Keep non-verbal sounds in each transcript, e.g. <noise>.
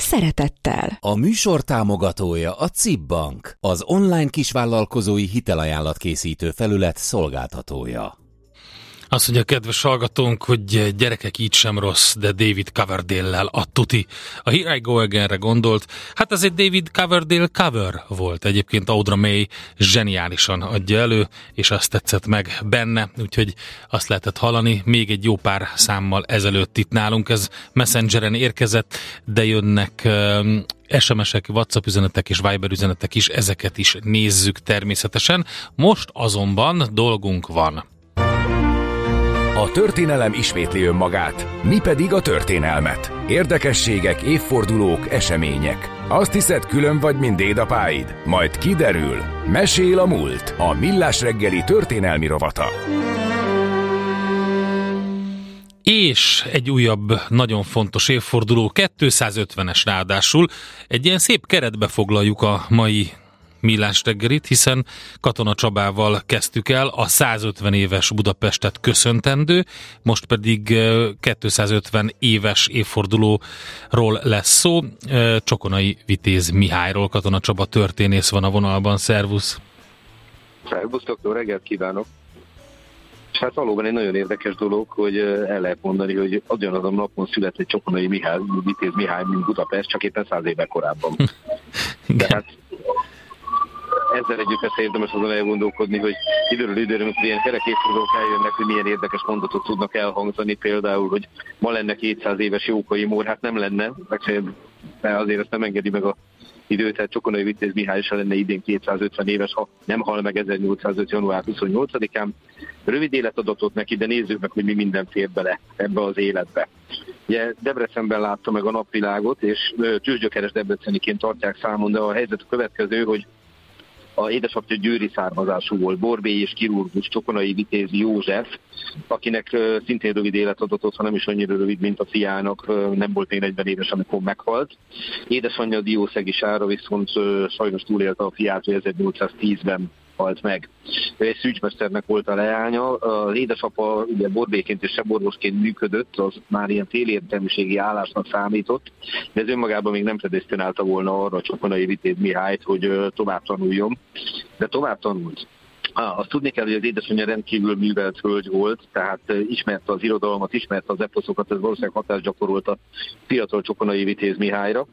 szeretettel. A műsor támogatója a CIP Bank, az online kisvállalkozói hitelajánlat készítő felület szolgáltatója. Azt mondja, kedves hallgatónk, hogy gyerekek így sem rossz, de David Coverdale-lel a tuti. A Here I Go Again-re gondolt. Hát ez egy David Coverdale cover volt. Egyébként Audra May zseniálisan adja elő, és azt tetszett meg benne, úgyhogy azt lehetett hallani. Még egy jó pár számmal ezelőtt itt nálunk. Ez Messengeren érkezett, de jönnek SMS-ek, WhatsApp üzenetek és Viber üzenetek is, ezeket is nézzük természetesen. Most azonban dolgunk van. A történelem ismétli önmagát, mi pedig a történelmet. Érdekességek, évfordulók, események. Azt hiszed, külön vagy, mint dédapáid? Majd kiderül. Mesél a múlt. A Millás reggeli történelmi rovata. És egy újabb, nagyon fontos évforduló, 250-es ráadásul. Egy ilyen szép keretbe foglaljuk a mai Millás reggelit, hiszen Katona Csabával kezdtük el a 150 éves Budapestet köszöntendő, most pedig 250 éves évfordulóról lesz szó. Csokonai Vitéz Mihályról, Katona Csaba történész van a vonalban. Szervusz! Szervusztok, jó reggelt kívánok! És hát valóban egy nagyon érdekes dolog, hogy el lehet mondani, hogy azon a napon született Csokonai Mihály, Vitéz Mihály, mint Budapest, csak éppen száz éve korábban. <laughs> De hát ezzel együtt persze érdemes azon elgondolkodni, hogy időről időre, amikor ilyen kerekészfordulók eljönnek, hogy milyen érdekes mondatot tudnak elhangzani, például, hogy ma lenne 200 éves Jókai Mór, hát nem lenne, mert azért ezt nem engedi meg a időt, tehát Csokonai Vitéz Mihály is lenne idén 250 éves, ha nem hal meg 1805. január 28-án. Rövid életadatot neki, de nézzük meg, hogy mi minden fér bele ebbe az életbe. Ugye Debrecenben látta meg a napvilágot, és tűzgyökeres debreceniként tartják számon, de a helyzet a következő, hogy a édesapja győri származású volt, borbély és kirurgus Csokonai Vitézi József, akinek szintén rövid életadatot, ha nem is annyira rövid, mint a fiának, nem volt még 40 éves, amikor meghalt. Édesanyja Diószegi Sára viszont sajnos túlélte a fiát, hogy 1810-ben halt meg. Ő egy szűcsmesternek volt a leánya. Az édesapa ugye borbéként és seborvosként működött, az már ilyen félértelmiségi állásnak számított, de ez önmagában még nem predestinálta volna arra a Csokonai Vitéz Mihályt, hogy tovább tanuljon. De tovább tanult. Ah, azt tudni kell, hogy az édesanyja rendkívül művelt hölgy volt, tehát ismerte az irodalmat, ismerte az eposzokat, ez valószínűleg hatást gyakorolt a fiatal Csokonai Vitéz Mihályra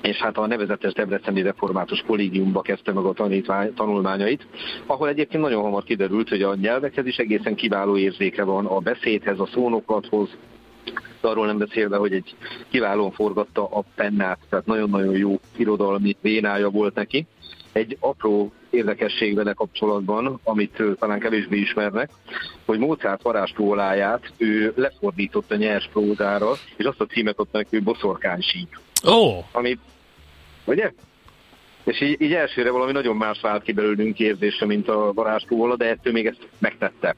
és hát a nevezetes Debreceni Református Kollégiumba kezdte meg a tanítvány, tanulmányait, ahol egyébként nagyon hamar kiderült, hogy a nyelvekhez is egészen kiváló érzéke van, a beszédhez, a szónokathoz, de arról nem beszélve, hogy egy kiválóan forgatta a pennát, tehát nagyon-nagyon jó irodalmi vénája volt neki. Egy apró érdekesség vele kapcsolatban, amit talán kevésbé ismernek, hogy Mozart varázstóláját ő lefordította nyers prózára, és azt a címet adta neki, hogy boszorkánysík. Ó! Oh. Ami, ugye? És így, így elsőre valami nagyon más vált ki belőlünk érzése, mint a varázstóla, de ettől még ezt megtette.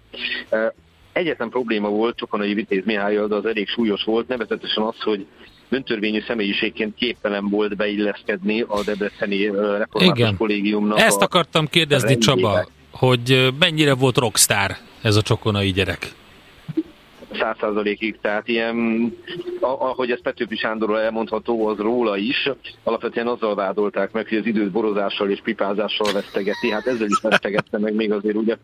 Egyetlen probléma volt Csokonai Vitéz Mihály, de az elég súlyos volt, nevezetesen az, hogy öntörvényű személyiségként képtelen volt beilleszkedni a Debreceni Református Igen. Kollégiumnak. Ezt akartam kérdezni, Csaba, hogy mennyire volt rockstar ez a csokonai gyerek? Száz százalékig, tehát ilyen, ahogy ez Petőfi Sándorról elmondható, az róla is, alapvetően azzal vádolták meg, hogy az időt borozással és pipázással vesztegeti, hát ezzel is vesztegette meg még azért ugye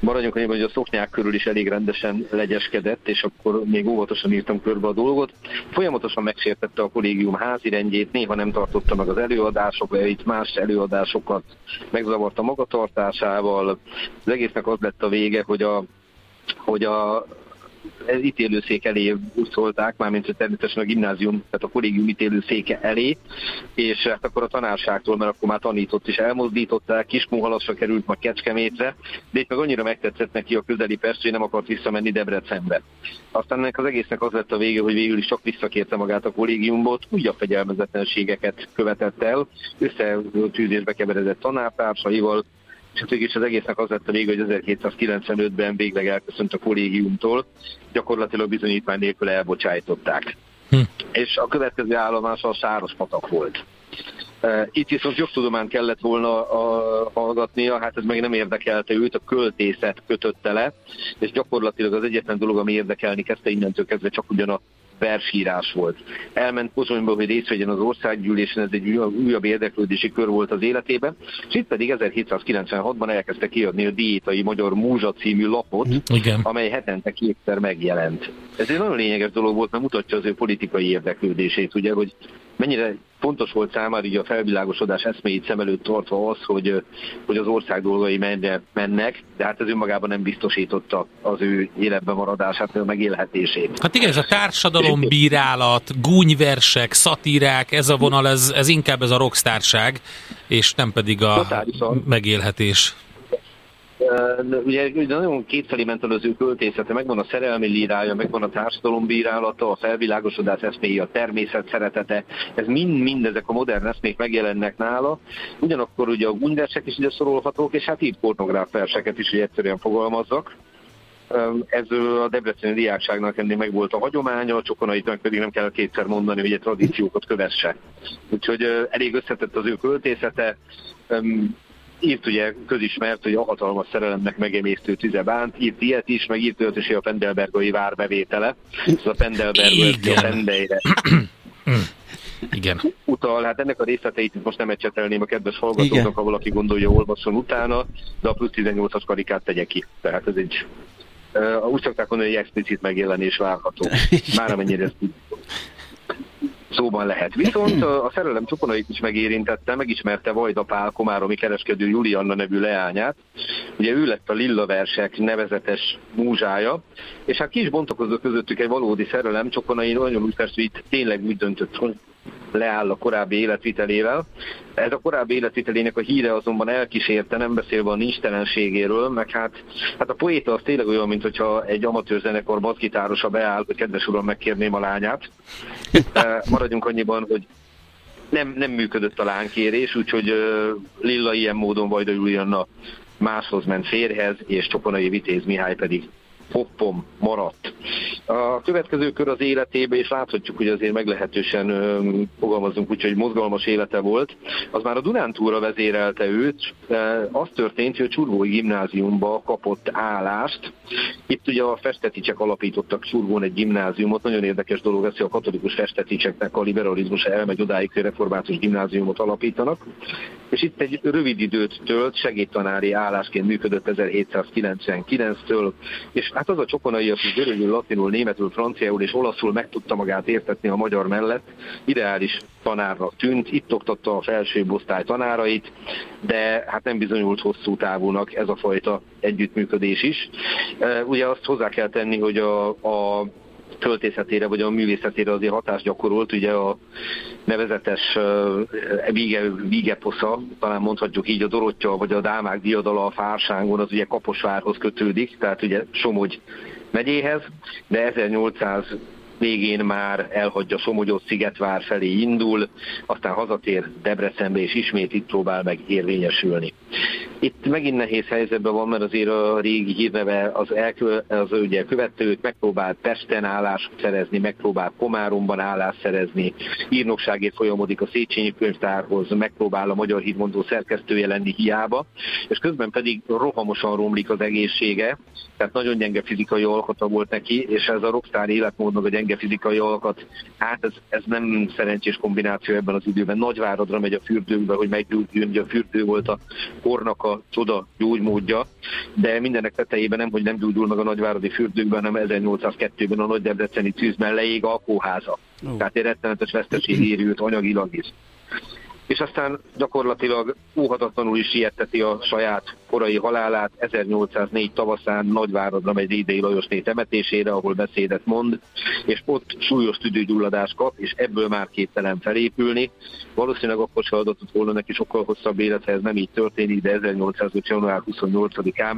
maradjunk annyiban, hogy a szoknyák körül is elég rendesen legyeskedett, és akkor még óvatosan írtam körbe a dolgot. Folyamatosan megsértette a kollégium házi rendjét, néha nem tartotta meg az előadásokat, itt más előadásokat megzavarta magatartásával. Az egésznek az lett a vége, hogy a, hogy a ítélőszék elé szólták, mármint természetesen a gimnázium, tehát a kollégium ítélőszéke elé, és hát akkor a tanárságtól, mert akkor már tanított is elmozdították, Kiskunhalasra került, majd Kecskemétre, de itt meg annyira megtetszett neki a közeli Pest, hogy nem akart visszamenni Debrecenbe. Aztán ennek az egésznek az lett a vége, hogy végül is csak visszakérte magát a kollégiumból, újabb fegyelmezetlenségeket követett el, összetűzésbe keveredett tanártársaival, és hát végig az egésznek az lett a vége, hogy 1795-ben végleg elköszönt a kollégiumtól, gyakorlatilag bizonyítvány nélkül elbocsájtották. Hm. És a következő állomás a Sáros patak volt. Itt viszont jogtudomán kellett volna a, hallgatnia, hát ez meg nem érdekelte őt, a költészet kötötte le, és gyakorlatilag az egyetlen dolog, ami érdekelni kezdte innentől kezdve csak ugyan a versírás volt. Elment Pozsonyba, hogy részt vegyen az országgyűlésen, ez egy újabb érdeklődési kör volt az életében, és itt pedig 1796-ban elkezdte kiadni a Diétai Magyar Múzsa című lapot, Igen. amely hetente kétszer megjelent. Ez egy nagyon lényeges dolog volt, mert mutatja az ő politikai érdeklődését, ugye, hogy mennyire fontos volt számára így a felvilágosodás eszméjét szem előtt tartva az, hogy, hogy az ország dolgai menne, mennek, de hát ez önmagában nem biztosította az ő életben maradását, a megélhetését. Hát igen, ez a társadalombírálat, gúnyversek, szatírák, ez a vonal, ez, ez inkább ez a rockstárság, és nem pedig a megélhetés ugye, nagyon kétfelé ment az ő költészete, megvan a szerelmi lírája, megvan a társadalombírálata, a felvilágosodás eszméje, a természet szeretete, ez mind-mind ezek a modern eszmék megjelennek nála. Ugyanakkor ugye a gundversek is ide szorolhatók, és hát itt pornográf verseket is, hogy egyszerűen fogalmazzak. Ez a debreceni diákságnak ennél meg volt a hagyománya, a csokonait pedig nem kell kétszer mondani, hogy egy tradíciókat kövesse. Úgyhogy elég összetett az ő költészete, írt ugye közismert, hogy a hatalmas szerelemnek megemésztő tüze bánt, írt ilyet is, meg írt olyat is, hogy a Pendelbergai vár bevétele. Ez a Pendelberg a Pendeire. <clears throat> Igen. Utal, hát ennek a részleteit most nem ecsetelném a kedves hallgatóknak, ha valaki gondolja, olvasson utána, de a plusz 18-as karikát tegye ki. Tehát ez egy, uh, úgy szokták mondani, hogy explicit megjelenés várható. <laughs> Már amennyire ezt szóban lehet. Viszont a szerelem csokonait is megérintette, megismerte Vajda Pál komáromi kereskedő Julianna nevű leányát. Ugye ő lett a Lilla versek nevezetes múzsája, és hát ki is bontakozott közöttük egy valódi szerelem csokonai, nagyon úgy persze, hogy itt tényleg úgy döntött, hogy leáll a korábbi életvitelével. Ez a korábbi életvitelének a híre azonban elkísérte, nem beszélve a nincstelenségéről, meg hát, hát a poéta az tényleg olyan, mint hogyha egy amatőr zenekar baszgitárosa beáll, hogy kedves uram, megkérném a lányát. <laughs> Maradjunk annyiban, hogy nem, nem működött a lánkérés, úgyhogy Lilla ilyen módon Vajda Julianna máshoz ment férhez, és Csokonai Vitéz Mihály pedig hoppom maradt. A következő kör az életébe, és láthatjuk, hogy azért meglehetősen fogalmazunk úgy, hogy mozgalmas élete volt, az már a Dunántúra vezérelte őt. Az történt, hogy a Csurgói gimnáziumba kapott állást. Itt ugye a festeticsek alapítottak Csurgón egy gimnáziumot, nagyon érdekes dolog ez, hogy a katolikus festeticseknek a liberalizmus elmegy odáig, hogy református gimnáziumot alapítanak. És itt egy rövid időt tölt, segédtanári állásként működött 1799-től, és Hát az a csokonai, aki görögül, latinul, németül, franciául és olaszul meg tudta magát értetni a magyar mellett, ideális tanárra tűnt, itt oktatta a felső osztály tanárait, de hát nem bizonyult hosszú távúnak ez a fajta együttműködés is. Ugye azt hozzá kell tenni, hogy a, a költészetére vagy a művészetére azért hatást gyakorolt, ugye a nevezetes víge, vígeposza, talán mondhatjuk így a Dorottya vagy a Dámák diadala a Fársángon, az ugye Kaposvárhoz kötődik, tehát ugye Somogy megyéhez, de 1800 végén már elhagyja Somogyot, Szigetvár felé indul, aztán hazatér Debrecenbe, és ismét itt próbál meg érvényesülni. Itt megint nehéz helyzetben van, mert azért a régi hírneve az, elkö, az ugye követőt megpróbál Pesten állást szerezni, megpróbál Komáromban állást szerezni, írnokságért folyamodik a Széchenyi könyvtárhoz, megpróbál a Magyar Hírmondó szerkesztője lenni hiába, és közben pedig rohamosan romlik az egészsége, tehát nagyon gyenge fizikai alkata volt neki, és ez a rockstar életmódnak a gyenge fizikai alkat, hát ez, ez nem szerencsés kombináció ebben az időben. Nagyváradra megy a fürdőbe, hogy meggyógyuljon, hogy a fürdő volt a kornak a csoda gyógymódja, de mindenek tetejében nem, hogy nem gyógyul meg a nagyváradi fürdőkben, hanem 1802-ben a nagy debreceni tűzben leég a kóháza. Uh. Tehát egy rettenetes veszteség érült anyagilag is. És aztán gyakorlatilag óhatatlanul is sietteti a saját korai halálát 1804 tavaszán Nagyváradra megy Rédei Lajosné temetésére, ahol beszédet mond, és ott súlyos tüdőgyulladást kap, és ebből már képtelen felépülni. Valószínűleg akkor se adott volna neki sokkal hosszabb életre, ez nem így történik, de 1805. január 28-án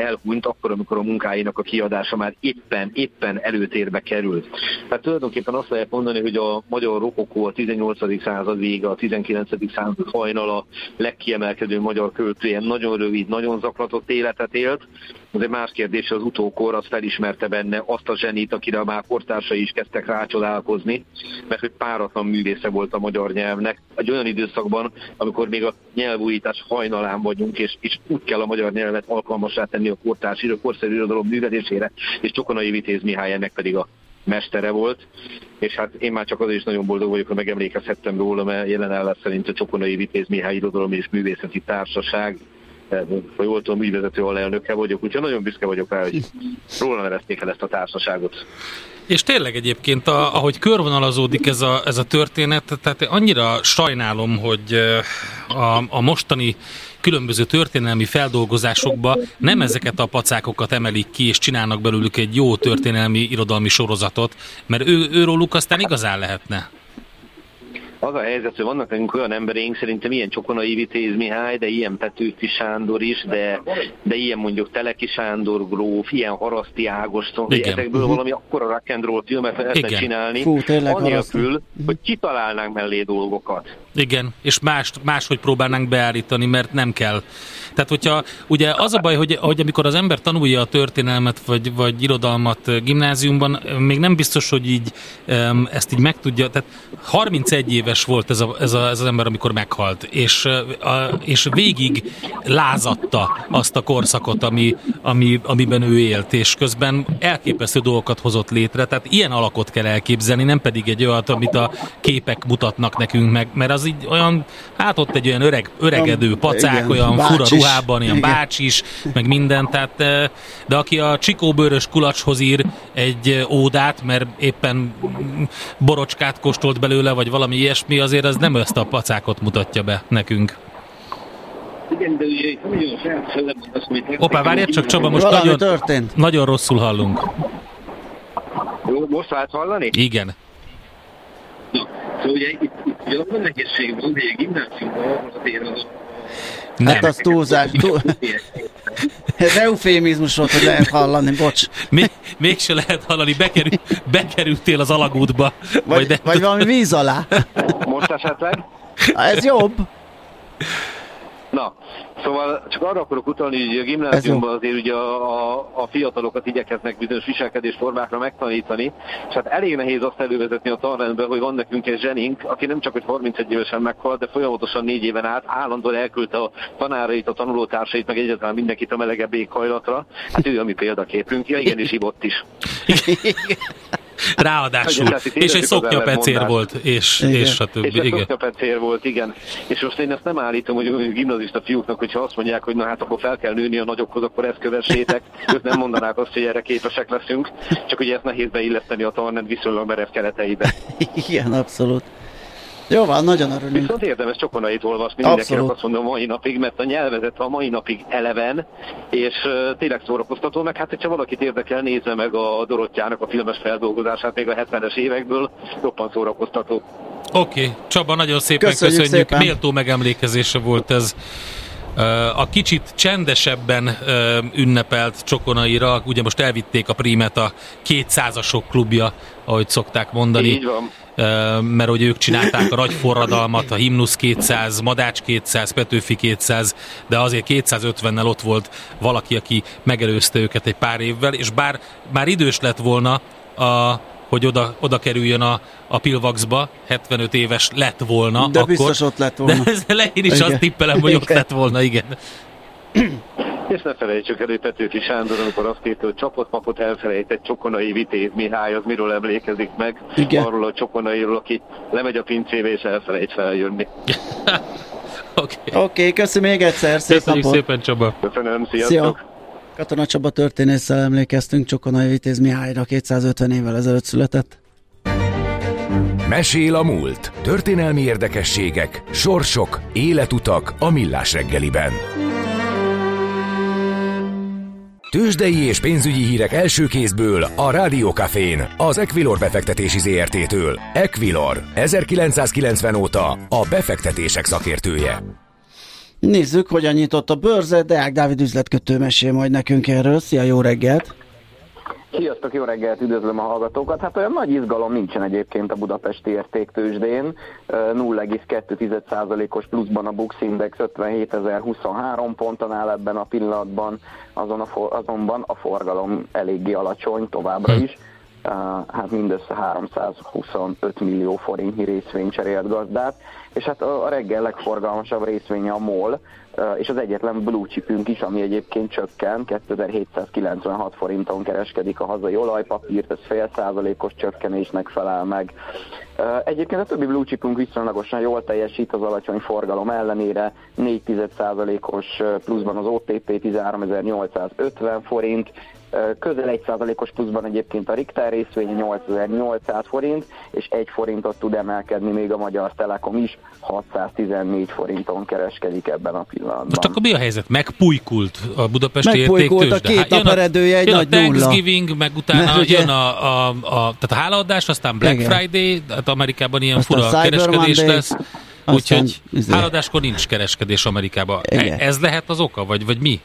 elhunyt akkor, amikor a munkáinak a kiadása már éppen, éppen előtérbe került. Tehát tulajdonképpen azt lehet mondani, hogy a magyar rokokó a 18. század vége, a 19. század hajnala legkiemelkedő magyar költője nagyon rövid, nagyon zaklatott életet élt, az egy más kérdés, az utókor az felismerte benne azt a zsenit, akire már kortársai is kezdtek rácsodálkozni, mert hogy páratlan művésze volt a magyar nyelvnek. Egy olyan időszakban, amikor még a nyelvújítás hajnalán vagyunk, és, és úgy kell a magyar nyelvet alkalmasá tenni a kortárs, a korszerű irodalom művelésére, és Csokonai Vitéz Mihály ennek pedig a mestere volt, és hát én már csak azért is nagyon boldog vagyok, hogy megemlékezhettem róla, mert jelen állás szerint a Csokonai Vitéz Mihály Irodalom és Művészeti Társaság ha jól tudom, ügyvezető alelnöke vagyok, úgyhogy nagyon büszke vagyok rá, hogy róla nevezték el ezt a társaságot. És tényleg egyébként, a, ahogy körvonalazódik ez a, ez a történet, tehát annyira sajnálom, hogy a, a mostani különböző történelmi feldolgozásokba nem ezeket a pacákokat emelik ki, és csinálnak belőlük egy jó történelmi irodalmi sorozatot, mert ő, őróluk aztán igazán lehetne az a helyzet, hogy vannak nekünk olyan embereink, szerintem ilyen Csokonai Vitéz Mihály, de ilyen Petőfi Sándor is, de, de ilyen mondjuk Teleki Sándor gróf, ilyen Haraszti Ágoston, hogy ezekből uh-huh. valami akkora rock and roll filmet lehetne csinálni, Fú, anélkül, hogy kitalálnánk mellé dolgokat. Igen, és más, máshogy próbálnánk beállítani, mert nem kell. Tehát, hogyha ugye az a baj, hogy, hogy amikor az ember tanulja a történelmet, vagy, vagy irodalmat gimnáziumban, még nem biztos, hogy így ezt így megtudja. Tehát 31 éves volt ez, a, ez, a, ez az ember, amikor meghalt, és, a, és végig lázatta azt a korszakot, ami, ami, amiben ő élt, és közben elképesztő dolgokat hozott létre. Tehát ilyen alakot kell elképzelni, nem pedig egy olyat, amit a képek mutatnak nekünk meg, mert az így olyan, hát ott egy olyan öreg, öregedő pacák, igen, olyan fura ruhában, ilyen bács is, meg minden, tehát, de aki a csikóbőrös kulacshoz ír egy ódát, mert éppen borocskát kóstolt belőle, vagy valami ilyesmi, azért az nem ezt a pacákot mutatja be nekünk. Igen, de ugye nagyon Hoppá, várjál csak Csaba, most nagyon, történt. nagyon rosszul hallunk. Jó, most lehet hallani? Igen. Na, szóval ugye itt, itt ugye a nehézség van, hogy a gimnáziumban azért az nem. Hát az túlzás. Túl... <laughs> Ez eufémizmus volt, hogy lehet hallani, bocs. Még, mégse lehet hallani, bekerül, bekerültél az alagútba. Vagy, vagy, de... vagy valami víz alá. Most esetleg? Ez jobb. Na, Szóval csak arra akarok utalni, hogy a gimnáziumban azért ugye a, a, a fiatalokat igyekeznek bizonyos viselkedésformákra megtanítani, és hát elég nehéz azt elővezetni a tanrendbe, hogy van nekünk egy zsenink, aki nem csak hogy 31 évesen meghalt, de folyamatosan négy éven át állandóan elküldte a tanárait, a tanulótársait, meg egyáltalán mindenkit a melegebb éghajlatra. Hát ő a mi példaképünk, ja igenis hívott is. <laughs> Ráadásul. és egy szoknyapecér volt, és, igen. és a többi. És egy szoknyapecér volt, igen. És most én ezt nem állítom, hogy gimnazista fiúknak, hogyha azt mondják, hogy na hát akkor fel kell nőni a nagyokhoz, akkor ezt kövessétek. Ők nem mondanák azt, hogy erre képesek leszünk. Csak ugye ezt nehéz beilleszteni a tanrend viszonylag merev kereteibe. igen, abszolút. Jó van, nagyon örülünk. Viszont érdemes csokonait olvasni mindenkinek azt mondom mai napig, mert a nyelvezet a mai napig eleven, és uh, tényleg szórakoztató, meg hát hogyha valakit érdekel, nézze meg a Dorottyának a filmes feldolgozását még a 70-es évekből, roppan szórakoztató. Oké, okay. Csaba, nagyon szépen köszönjük, köszönjük. Szépen. méltó megemlékezése volt ez a kicsit csendesebben ünnepelt Csokonaira, ugye most elvitték a prímet a kétszázasok klubja, ahogy szokták mondani. Így van. Mert hogy ők csinálták a nagy forradalmat, a Himnusz 200, Madács 200, Petőfi 200, de azért 250-nel ott volt valaki, aki megelőzte őket egy pár évvel, és bár már idős lett volna a hogy oda, oda kerüljön a, a Pilvaxba, 75 éves lett volna. De akkor, biztos ott lett volna. De le, én is igen. azt tippelem, hogy igen. ott lett volna, igen. <clears throat> És ne felejtsük elő Petőfi Sándor, amikor azt írta, hogy csapott mapot elfelejtett Csokonai Vitéz Mihály, az miről emlékezik meg? Igen. Arról a Csokonairól, aki lemegy a pincébe és elfelejt feljönni. <laughs> Oké, okay. okay, köszönöm még egyszer, szép Köszönjük napot. szépen Csaba. Köszönöm, sziasztok. Szia. Katona Csaba történésszel emlékeztünk, Csokonai Vitéz Mihályra 250 évvel ezelőtt született. Mesél a múlt. Történelmi érdekességek, sorsok, életutak a millás reggeliben. Tőzsdei és pénzügyi hírek első kézből a Rádiókafén, az Equilor befektetési ZRT-től. Equilor, 1990 óta a befektetések szakértője. Nézzük, hogyan nyitott a bőrze, Deák Dávid üzletkötő mesél majd nekünk erről. Szia, jó reggelt! Sziasztok, jó reggelt, üdvözlöm a hallgatókat. Hát olyan nagy izgalom nincsen egyébként a budapesti értéktősdén. 0,2%-os pluszban a Bux Index 57.023 ponton áll ebben a pillanatban, azon a for, azonban a forgalom eléggé alacsony továbbra is. Hát mindössze 325 millió forintnyi részvény cserélt gazdát, és hát a reggel legforgalmasabb részvénye a MOL, és az egyetlen blue chipünk is, ami egyébként csökken, 2796 forinton kereskedik a hazai olajpapírt, ez fél százalékos csökkenésnek felel meg. Egyébként a többi blue chipünk viszonylagosan jól teljesít az alacsony forgalom ellenére, 4 os pluszban az OTP 13850 forint, közel 1%-os pluszban egyébként a Richter részvény 8800 forint, és 1 forintot tud emelkedni még a Magyar Telekom is, 614 forinton kereskedik ebben a pillanatban. Most akkor mi a helyzet? Megpulykult a budapesti Megpulykult a két nap eredője egy jön nagy a Thanksgiving, nulla. meg utána Mert jön a, a, a, tehát a hálaadás, aztán Black Igen. Friday, hát Amerikában ilyen aztán fura kereskedés Monday. lesz. Úgyhogy izé- háladáskor nincs kereskedés Amerikában. Igen. Ez lehet az oka, vagy, vagy mi?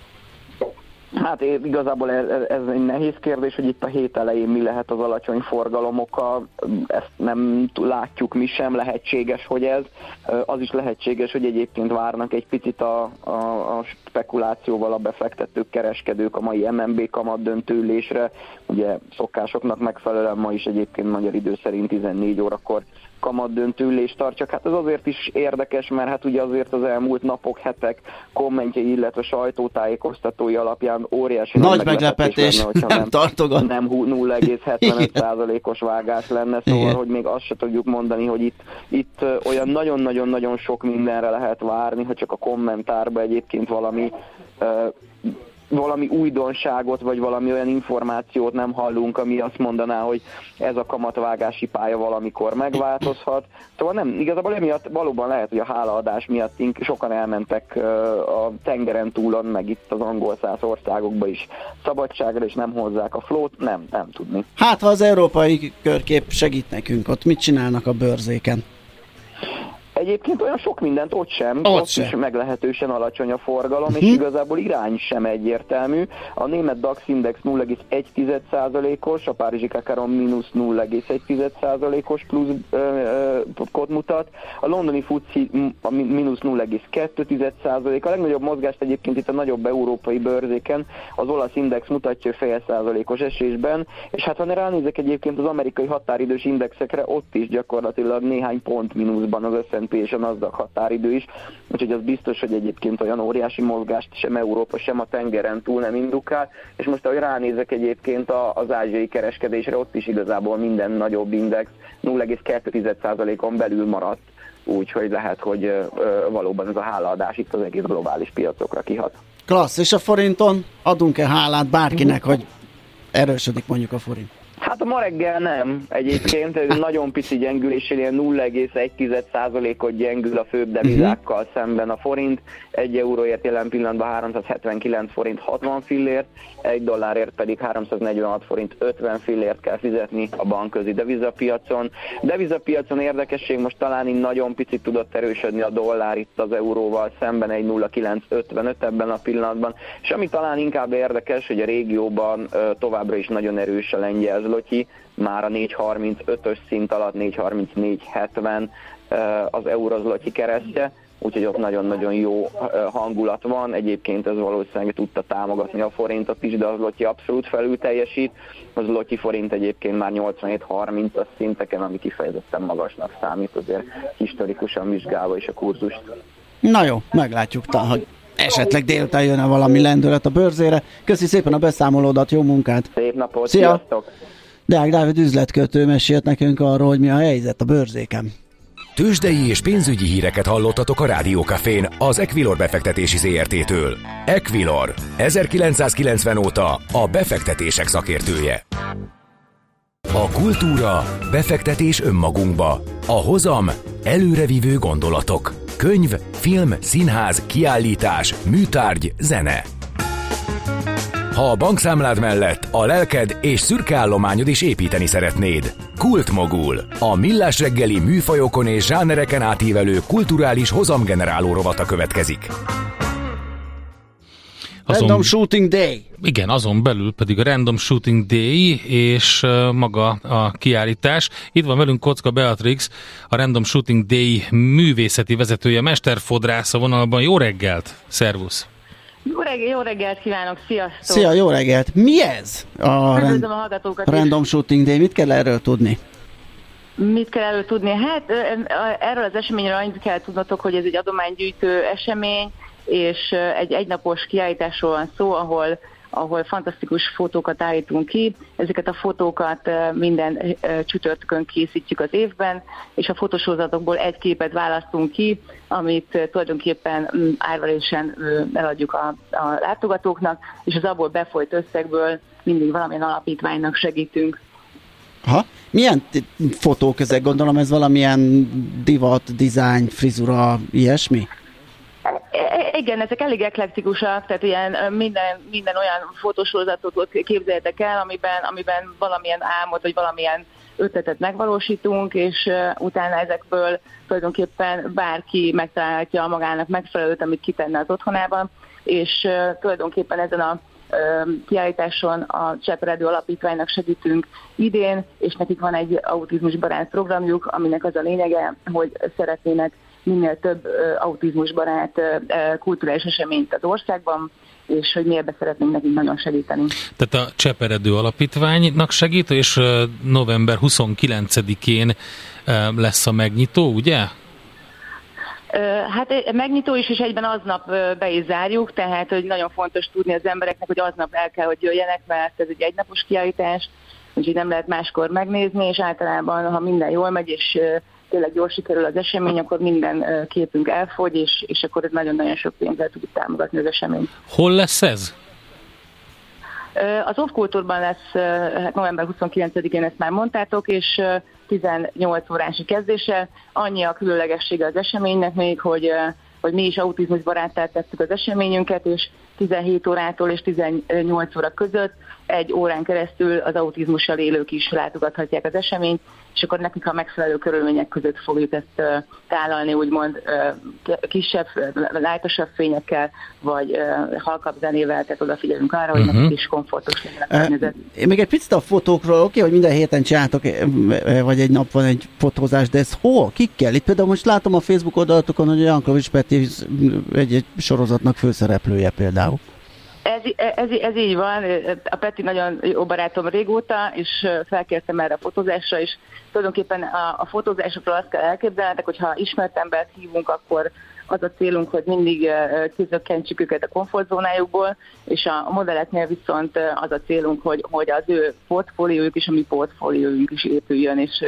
Hát igazából ez, egy nehéz kérdés, hogy itt a hét elején mi lehet az alacsony forgalom oka, ezt nem látjuk mi sem, lehetséges, hogy ez. Az is lehetséges, hogy egyébként várnak egy picit a, a, a spekulációval a befektetők, kereskedők a mai MNB kamat döntőlésre. Ugye szokásoknak megfelelően ma is egyébként magyar idő szerint 14 órakor kamat döntőülést tart, csak hát ez azért is érdekes, mert hát ugye azért az elmúlt napok, hetek kommentjei, illetve sajtótájékoztatói alapján óriási nagy meglepetés, lenne, nem, nem tartogat. Nem 0,75%-os vágás lenne, szóval, Igen. hogy még azt se tudjuk mondani, hogy itt, itt olyan nagyon-nagyon-nagyon sok mindenre lehet várni, hogy csak a kommentárba egyébként valami valami újdonságot, vagy valami olyan információt nem hallunk, ami azt mondaná, hogy ez a kamatvágási pálya valamikor megváltozhat. Szóval nem, igazából emiatt valóban lehet, hogy a hálaadás miatt sokan elmentek a tengeren túlon, meg itt az angol száz országokba is szabadságra, és nem hozzák a flót, nem, nem tudni. Hát, ha az európai körkép segít nekünk, ott mit csinálnak a bőrzéken? Egyébként olyan sok mindent ott sem, ott, ott sem. is meglehetősen alacsony a forgalom, uh-huh. és mhm. igazából irány sem egyértelmű. A német DAX Index 0,1%-os, a Párizsi Kakaron mínusz 0,1%-os plusz kod mutat, a londoni FTSE mínusz 0,2%, a legnagyobb mozgást egyébként itt a nagyobb európai bőrzéken az olasz index mutatja fél százalékos esésben, és hát ha ránézek egyébként az amerikai határidős indexekre, ott is gyakorlatilag néhány pont mínuszban az S&P és a NASDAQ határidő is, úgyhogy az biztos, hogy egyébként olyan óriási mozgást sem Európa, sem a tengeren túl nem indukál, és most ahogy ránézek egyébként az ázsiai kereskedésre, ott is igazából minden nagyobb index 0,2%-on belül maradt, úgyhogy lehet, hogy valóban ez a hálaadás itt az egész globális piacokra kihat. Klassz, és a forinton adunk-e hálát bárkinek, hogy erősödik mondjuk a forint? Hát ma reggel nem. Egyébként ez <laughs> nagyon pici gyengülésén ilyen 0,1%-ot gyengül a főbb devizákkal uh-huh. szemben a forint. Egy euróért jelen pillanatban 379 forint 60 fillért, egy dollárért pedig 346 forint 50 fillért kell fizetni a bankközi devizapiacon. Devizapiacon érdekesség most talán így nagyon picit tudott erősödni a dollár itt az euróval szemben egy 0,955 ebben a pillanatban. És ami talán inkább érdekes, hogy a régióban továbbra is nagyon erős a lengyel zlotyi, már a 4.35-ös szint alatt 4.34.70 az eurozlotyi keresztje, úgyhogy ott nagyon-nagyon jó hangulat van. Egyébként ez valószínűleg tudta támogatni a forintot is, de az Lotyi abszolút felül teljesít. Az Lotyi forint egyébként már 87-30-as szinteken, ami kifejezetten magasnak számít, azért historikusan vizsgálva is a kurzust. Na jó, meglátjuk, hogy esetleg délután jön-e valami lendület a bőrzére. Köszi szépen a beszámolódat, jó munkát! Szép napot, Szia! sziasztok! Deák Dávid üzletkötő mesélt nekünk arról, hogy mi a helyzet a bőrzéken. Tőzsdei és pénzügyi híreket hallottatok a Rádiókafén az Equilor befektetési ZRT-től. Equilor, 1990 óta a befektetések szakértője. A kultúra, befektetés önmagunkba. A hozam, előrevívő gondolatok. Könyv, film, színház, kiállítás, műtárgy, zene. Ha a bankszámlád mellett a lelked és szürke állományod is építeni szeretnéd. Kultmogul. A millás reggeli műfajokon és zsánereken átívelő kulturális hozamgeneráló rovata következik. Azon, Random Shooting Day. Igen, azon belül pedig a Random Shooting Day és uh, maga a kiállítás. Itt van velünk Kocka Beatrix, a Random Shooting Day művészeti vezetője, mesterfodrász a vonalban. Jó reggelt! Szervusz! Jó, reggelt, jó reggelt kívánok, sziasztok! Szia, jó reggelt! Mi ez a, rend, a Random is. Shooting Day? Mit kell erről tudni? Mit kell erről tudni? Hát erről az eseményről annyit kell tudnotok, hogy ez egy adománygyűjtő esemény, és egy egynapos kiállításról van szó, ahol ahol fantasztikus fotókat állítunk ki. Ezeket a fotókat minden csütörtökön készítjük az évben, és a fotósorozatokból egy képet választunk ki, amit tulajdonképpen mm, árverésen eladjuk a, a látogatóknak, és az abból befolyt összegből mindig valamilyen alapítványnak segítünk. Ha? Milyen fotók ezek? Gondolom ez valamilyen divat, design, frizura, ilyesmi? Igen, ezek elég eklektikusak, tehát ilyen minden, minden olyan fotosorozatot képzeljetek el, amiben, amiben valamilyen álmot, vagy valamilyen ötletet megvalósítunk, és utána ezekből tulajdonképpen bárki megtalálhatja magának megfelelőt, amit kitenne az otthonában, és tulajdonképpen ezen a kiállításon a Cseperedő Alapítványnak segítünk idén, és nekik van egy autizmusbarát programjuk, aminek az a lényege, hogy szeretnének minél több autizmusbarát kulturális eseményt az országban, és hogy miért szeretnénk nekünk nagyon segíteni. Tehát a Cseperedő Alapítványnak segít, és november 29-én lesz a megnyitó, ugye? Hát megnyitó is, és egyben aznap be is zárjuk, tehát hogy nagyon fontos tudni az embereknek, hogy aznap el kell, hogy jöjjenek, mert ez egy egynapos kiállítás, úgyhogy nem lehet máskor megnézni, és általában, ha minden jól megy, és tényleg jól sikerül az esemény, akkor minden képünk elfogy, és, és akkor ez nagyon-nagyon sok pénzzel tudjuk támogatni az eseményt. Hol lesz ez? Az Off-Kultúrban lesz hát november 29-én, ezt már mondtátok, és 18 órási kezdéssel. Annyi a különlegessége az eseménynek még, hogy hogy mi is autizmusbaráttá tettük az eseményünket, és 17 órától és 18 óra között egy órán keresztül az autizmussal élők is látogathatják az eseményt, és akkor nekik a megfelelő körülmények között fogjuk ezt tálalni, úgymond kisebb, lájtosabb fényekkel, vagy halkabb zenével, tehát odafigyelünk arra, hogy uh-huh. nekik is komfortos legyen a környezet. Még egy picit a fotókról, oké, hogy minden héten csináltok, vagy egy nap van egy fotózás, de ez hol? Kikkel? Itt például most látom a Facebook oldalatokon, hogy Jankovics Peti egy, egy sorozatnak főszereplője például. Ez, ez, ez így van. A Peti nagyon jó barátom régóta, és felkértem erre a fotózásra, és tulajdonképpen a, a fotózásokról azt kell elképzelnetek, hogy ha ismert embert hívunk, akkor az a célunk, hogy mindig kizökkentsük őket a komfortzónájukból, és a modelleknél viszont az a célunk, hogy, hogy az ő portfóliójuk és a mi portfóliójuk is épüljön, és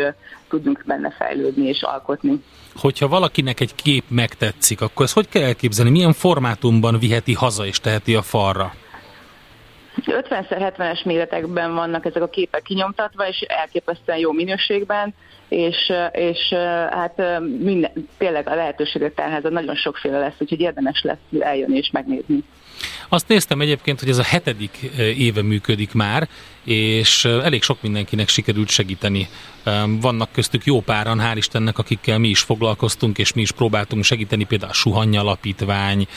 tudjunk benne fejlődni és alkotni. Hogyha valakinek egy kép megtetszik, akkor ezt hogy kell elképzelni? Milyen formátumban viheti haza és teheti a falra? 50x70-es méretekben vannak ezek a képek kinyomtatva, és elképesztően jó minőségben, és, és hát minden, tényleg a lehetőségek tehát nagyon sokféle lesz, úgyhogy érdemes lesz eljönni és megnézni. Azt néztem egyébként, hogy ez a hetedik éve működik már, és elég sok mindenkinek sikerült segíteni. Vannak köztük jó páran, hál' Istennek, akikkel mi is foglalkoztunk, és mi is próbáltunk segíteni, például a Suhany Alapítvány,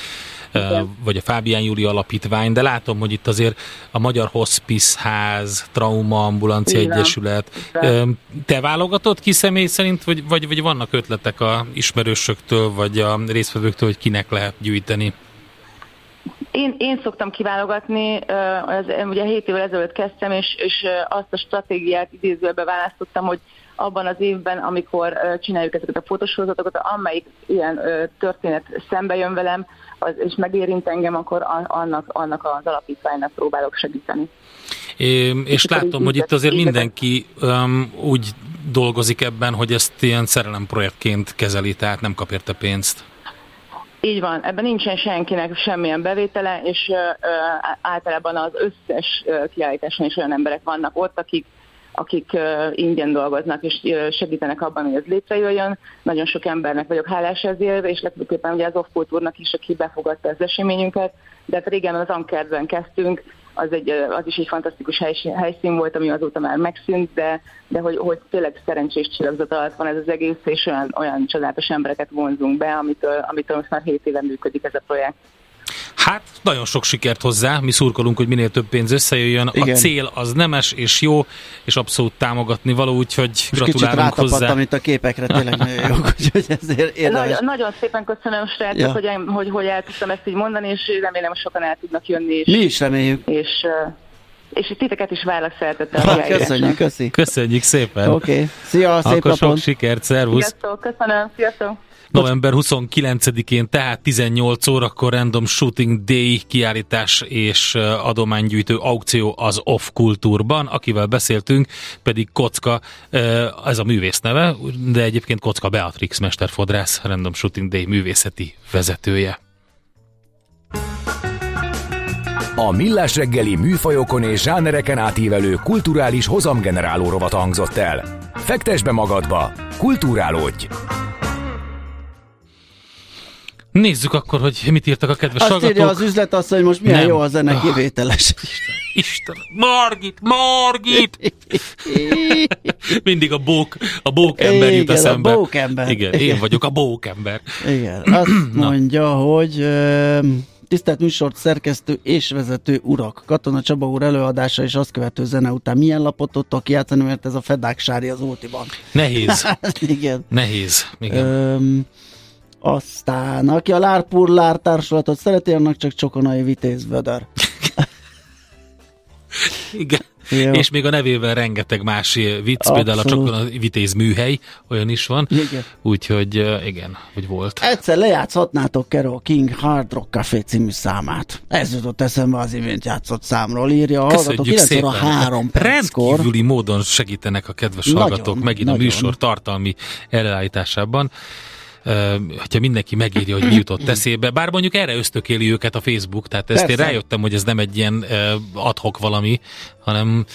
igen. vagy a Fábián Júli Alapítvány, de látom, hogy itt azért a Magyar Hospice Ház, Trauma Ambulancia Igen. Egyesület. Igen. Te válogatod ki személy szerint, vagy, vagy, vagy vannak ötletek a ismerősöktől, vagy a résztvevőktől, hogy kinek lehet gyűjteni? Én, én szoktam kiválogatni, az, ugye 7 évvel ezelőtt kezdtem, és, és azt a stratégiát idézőbe választottam, hogy abban az évben, amikor csináljuk ezeket a fotósorozatokat, amelyik ilyen történet szembe jön velem, az, és megérint engem, akkor annak, annak az alapítványnak próbálok segíteni. É, és, és látom, hogy itt azért mindenki um, úgy dolgozik ebben, hogy ezt ilyen szerelemprojektként kezeli, tehát nem kap érte pénzt. Így van, ebben nincsen senkinek semmilyen bevétele, és uh, általában az összes kiállításon is olyan emberek vannak ott, akik akik ingyen dolgoznak és segítenek abban, hogy ez létrejöjjön. Nagyon sok embernek vagyok hálás ezért, és legfőképpen ugye az off is, aki befogadta az eseményünket, de hát régen az Ankerben kezdtünk, az, egy, az is egy fantasztikus helyszín volt, ami azóta már megszűnt, de, de hogy, hogy tényleg szerencsés csillagzat alatt van ez az egész, és olyan, olyan csodálatos embereket vonzunk be, amitől, amitől most már 7 éve működik ez a projekt. Hát nagyon sok sikert hozzá, mi szurkolunk, hogy minél több pénz összejöjjön. Igen. A cél az nemes és jó, és abszolút támogatni való, úgyhogy gratulálunk hozzá. amit a képekre tényleg nagyon jó, <laughs> úgyhogy ezért érdemes. Nagyon, nagyon szépen köszönöm, srácok, ja. hogy, hogy, hogy el tudtam ezt így mondani, és remélem sokan el tudnak jönni. És, mi is reméljük. És, és titeket is válasz szeretettel. Ha, köszönjük, köszi. Köszönjük szépen. Oké, okay. szia, szép Akkor napon. sok sikert, szervusz. Sziasztok, köszönöm, sziasztok. November 29-én, tehát 18 órakor Random Shooting Day kiállítás és adománygyűjtő aukció az Off Kultúrban, akivel beszéltünk, pedig Kocka, ez a művész neve, de egyébként Kocka Beatrix mesterfodrász, Random Shooting Day művészeti vezetője. A Millás reggeli műfajokon és zsánereken átívelő kulturális hozamgeneráló rovat hangzott el. Fektes be magadba, kulturálódj! Nézzük akkor, hogy mit írtak a kedves Azt hallgatók. írja az üzlet azt, hogy most milyen Nem. jó a zene oh. kivételes. Isten, Margit, Margit! Mindig a bók, a bókember Igen, jut eszembe. a bókember. Igen, én vagyok a bókember. Igen, azt <clears throat> mondja, hogy... Tisztelt műsort szerkesztő és vezető urak. Katona Csaba úr előadása és azt követő zene után milyen lapot tudtok játszani, mert ez a Fedák Sári az ultiban. Nehéz. <laughs> igen. Nehéz. Igen. Öm, aztán, aki a Lárpurlár társulatot szereti, annak csak Csokonai Vitéz Vödör. <laughs> Igen. Jó. És még a nevével rengeteg más vicc, Abszolút. például a Csokonai Vitéz műhely, olyan is van. Igen. Úgyhogy igen, hogy volt. Egyszer lejátszhatnátok Carol King Hard Rock Café című számát. Ez jutott eszembe az imént játszott számról, írja a hallgatók. 9 óra 3 perckor. Rendkívüli módon segítenek a kedves nagyon, hallgatók megint nagyon. a műsor tartalmi előállításában hogyha mindenki megírja, hogy mi jutott eszébe, bár mondjuk erre ösztökéli őket a Facebook, tehát ezt Persze. én rájöttem, hogy ez nem egy ilyen adhok valami, hanem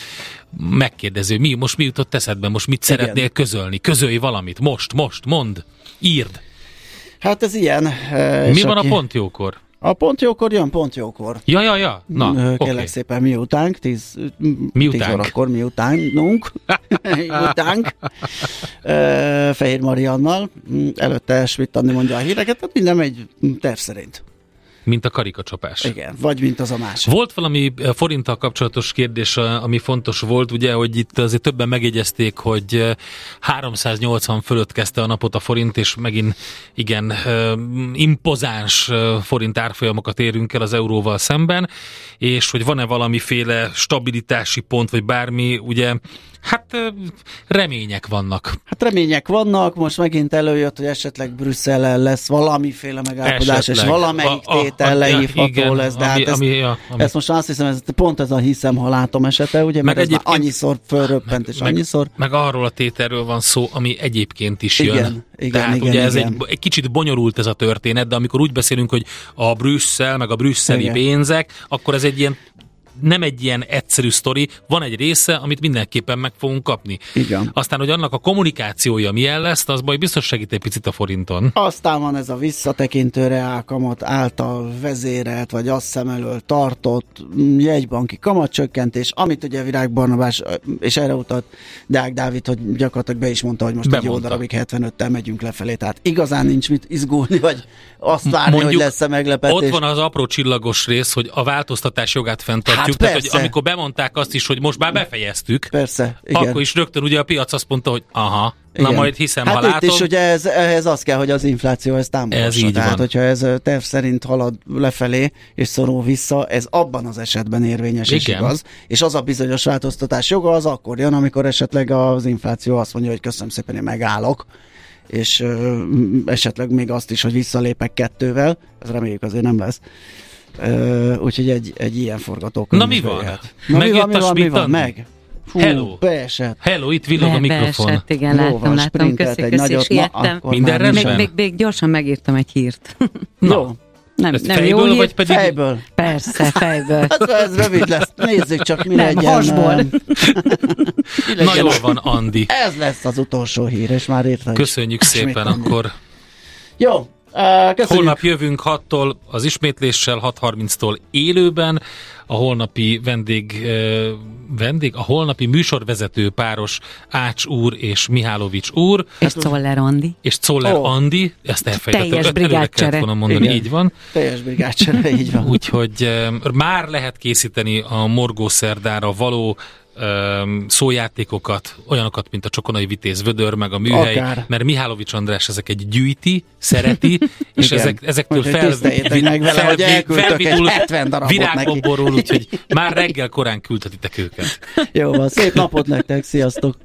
megkérdező, mi, most mi jutott eszedbe, most mit Igen. szeretnél közölni, közölj valamit, most, most, mond, írd. Hát ez ilyen. Mi van aki... a pont jókor? A pont jókor jön, pont jókor. Ja, ja, ja. Na, Kérlek okay. szépen, miután, tíz, miután. tíz órakor miutánunk, <laughs> miutánk, Fehér Mariannal, előtte Anni mondja a híreket, tehát minden megy terv szerint. Mint a karikacsapás. Igen, vagy mint az a másik. Volt valami eh, forinttal kapcsolatos kérdés, eh, ami fontos volt, ugye, hogy itt azért többen megjegyezték, hogy 380 eh, fölött kezdte a napot a forint, és megint igen, impozáns forint árfolyamokat érünk el az euróval szemben, és hogy van-e valamiféle stabilitási pont, vagy bármi, ugye Hát remények vannak. Hát remények vannak, most megint előjött, hogy esetleg Brüsszellel lesz valamiféle megállapodás, esetleg. és valamelyik a, tétel lehívható igen, lesz, de ami, hát ezt, ami, ja, ami. ezt most azt hiszem, ez pont ez a hiszem, ha látom esete, ugye, meg mert ez már annyiszor fölröppent, és meg, annyiszor. Meg arról a tételről van szó, ami egyébként is jön. Igen, igen, Tehát igen, ugye igen. ez egy, egy kicsit bonyolult ez a történet, de amikor úgy beszélünk, hogy a Brüsszel, meg a brüsszeli igen. pénzek, akkor ez egy ilyen nem egy ilyen egyszerű sztori, van egy része, amit mindenképpen meg fogunk kapni. Igen. Aztán, hogy annak a kommunikációja milyen lesz, az majd biztos segít egy picit a forinton. Aztán van ez a visszatekintő reálkamat által vezérelt, vagy azt szem elől tartott jegybanki kamatcsökkentés, amit ugye Virág Barnabás, és erre utalt Deák Dávid, hogy gyakorlatilag be is mondta, hogy most Bemondta. egy jó darabig 75-tel megyünk lefelé, tehát igazán nincs mit izgulni, vagy azt várni, Mondjuk, hogy lesz-e meglepetés. Ott van az apró csillagos rész, hogy a változtatás jogát fenntartjuk. Hát Tehát, hogy amikor bemondták azt is, hogy most már befejeztük, persze, igen. akkor is rögtön ugye a piac azt mondta, hogy aha, igen. Na majd hiszem, hát ha látom. is ugye ez, ehhez az kell, hogy az infláció ezt támogassa. Ez így Tehát, van. hogyha ez terv szerint halad lefelé és szorul vissza, ez abban az esetben érvényes Igen. és igaz. És az a bizonyos változtatás joga az akkor jön, amikor esetleg az infláció azt mondja, hogy köszönöm szépen, én megállok és ö, esetleg még azt is, hogy visszalépek kettővel, ez reméljük azért nem lesz. Ö, úgyhogy egy, egy ilyen forgatókönyv. Na mi van? Na mi van, mi van, mi van? Meg? Fú, Hello. Beesett. Hello, itt villog a mikrofon. Beesett, igen, Jó, láttam, láttam. Köszi, egy köszi, nagyot, siettem. Minden Még, még, még, gyorsan megírtam egy hírt. Jó. Nem, Ez nem fejből, jó hír? vagy pedig... Fejből. Persze, fejből. <laughs> Hát ez rövid lesz. Nézzük csak, mi Nem, legyen. hasból. <laughs> mi legyen. Na jól van, Andi. Ez lesz az utolsó hír, és már értem. Köszönjük szépen, Andi. akkor Jó, köszönjük. holnap jövünk 6-tól az ismétléssel, 6.30-tól élőben. A holnapi vendég, eh, vendég, a holnapi műsorvezető páros Ács úr és Mihálovics úr, És Czoller Andi. és Czoller Ó. Andi, ezt elfejtettem, Teljes brigádcsere. volna mondani, Igen. így van. Teljes brigádcsere, így van. Úgyhogy eh, már lehet készíteni a morgószerdára való szójátékokat, olyanokat, mint a Csokonai Vitéz Vödör, meg a műhely, Akár. mert Mihálovics András ezeket gyűjti, szereti, <laughs> és Igen. ezek, ezektől fel, meg vele, hogy elküldtök egy 70 darabot virágba neki. borul, úgyhogy már reggel korán küldhetitek őket. Jó van, szép napot nektek, sziasztok!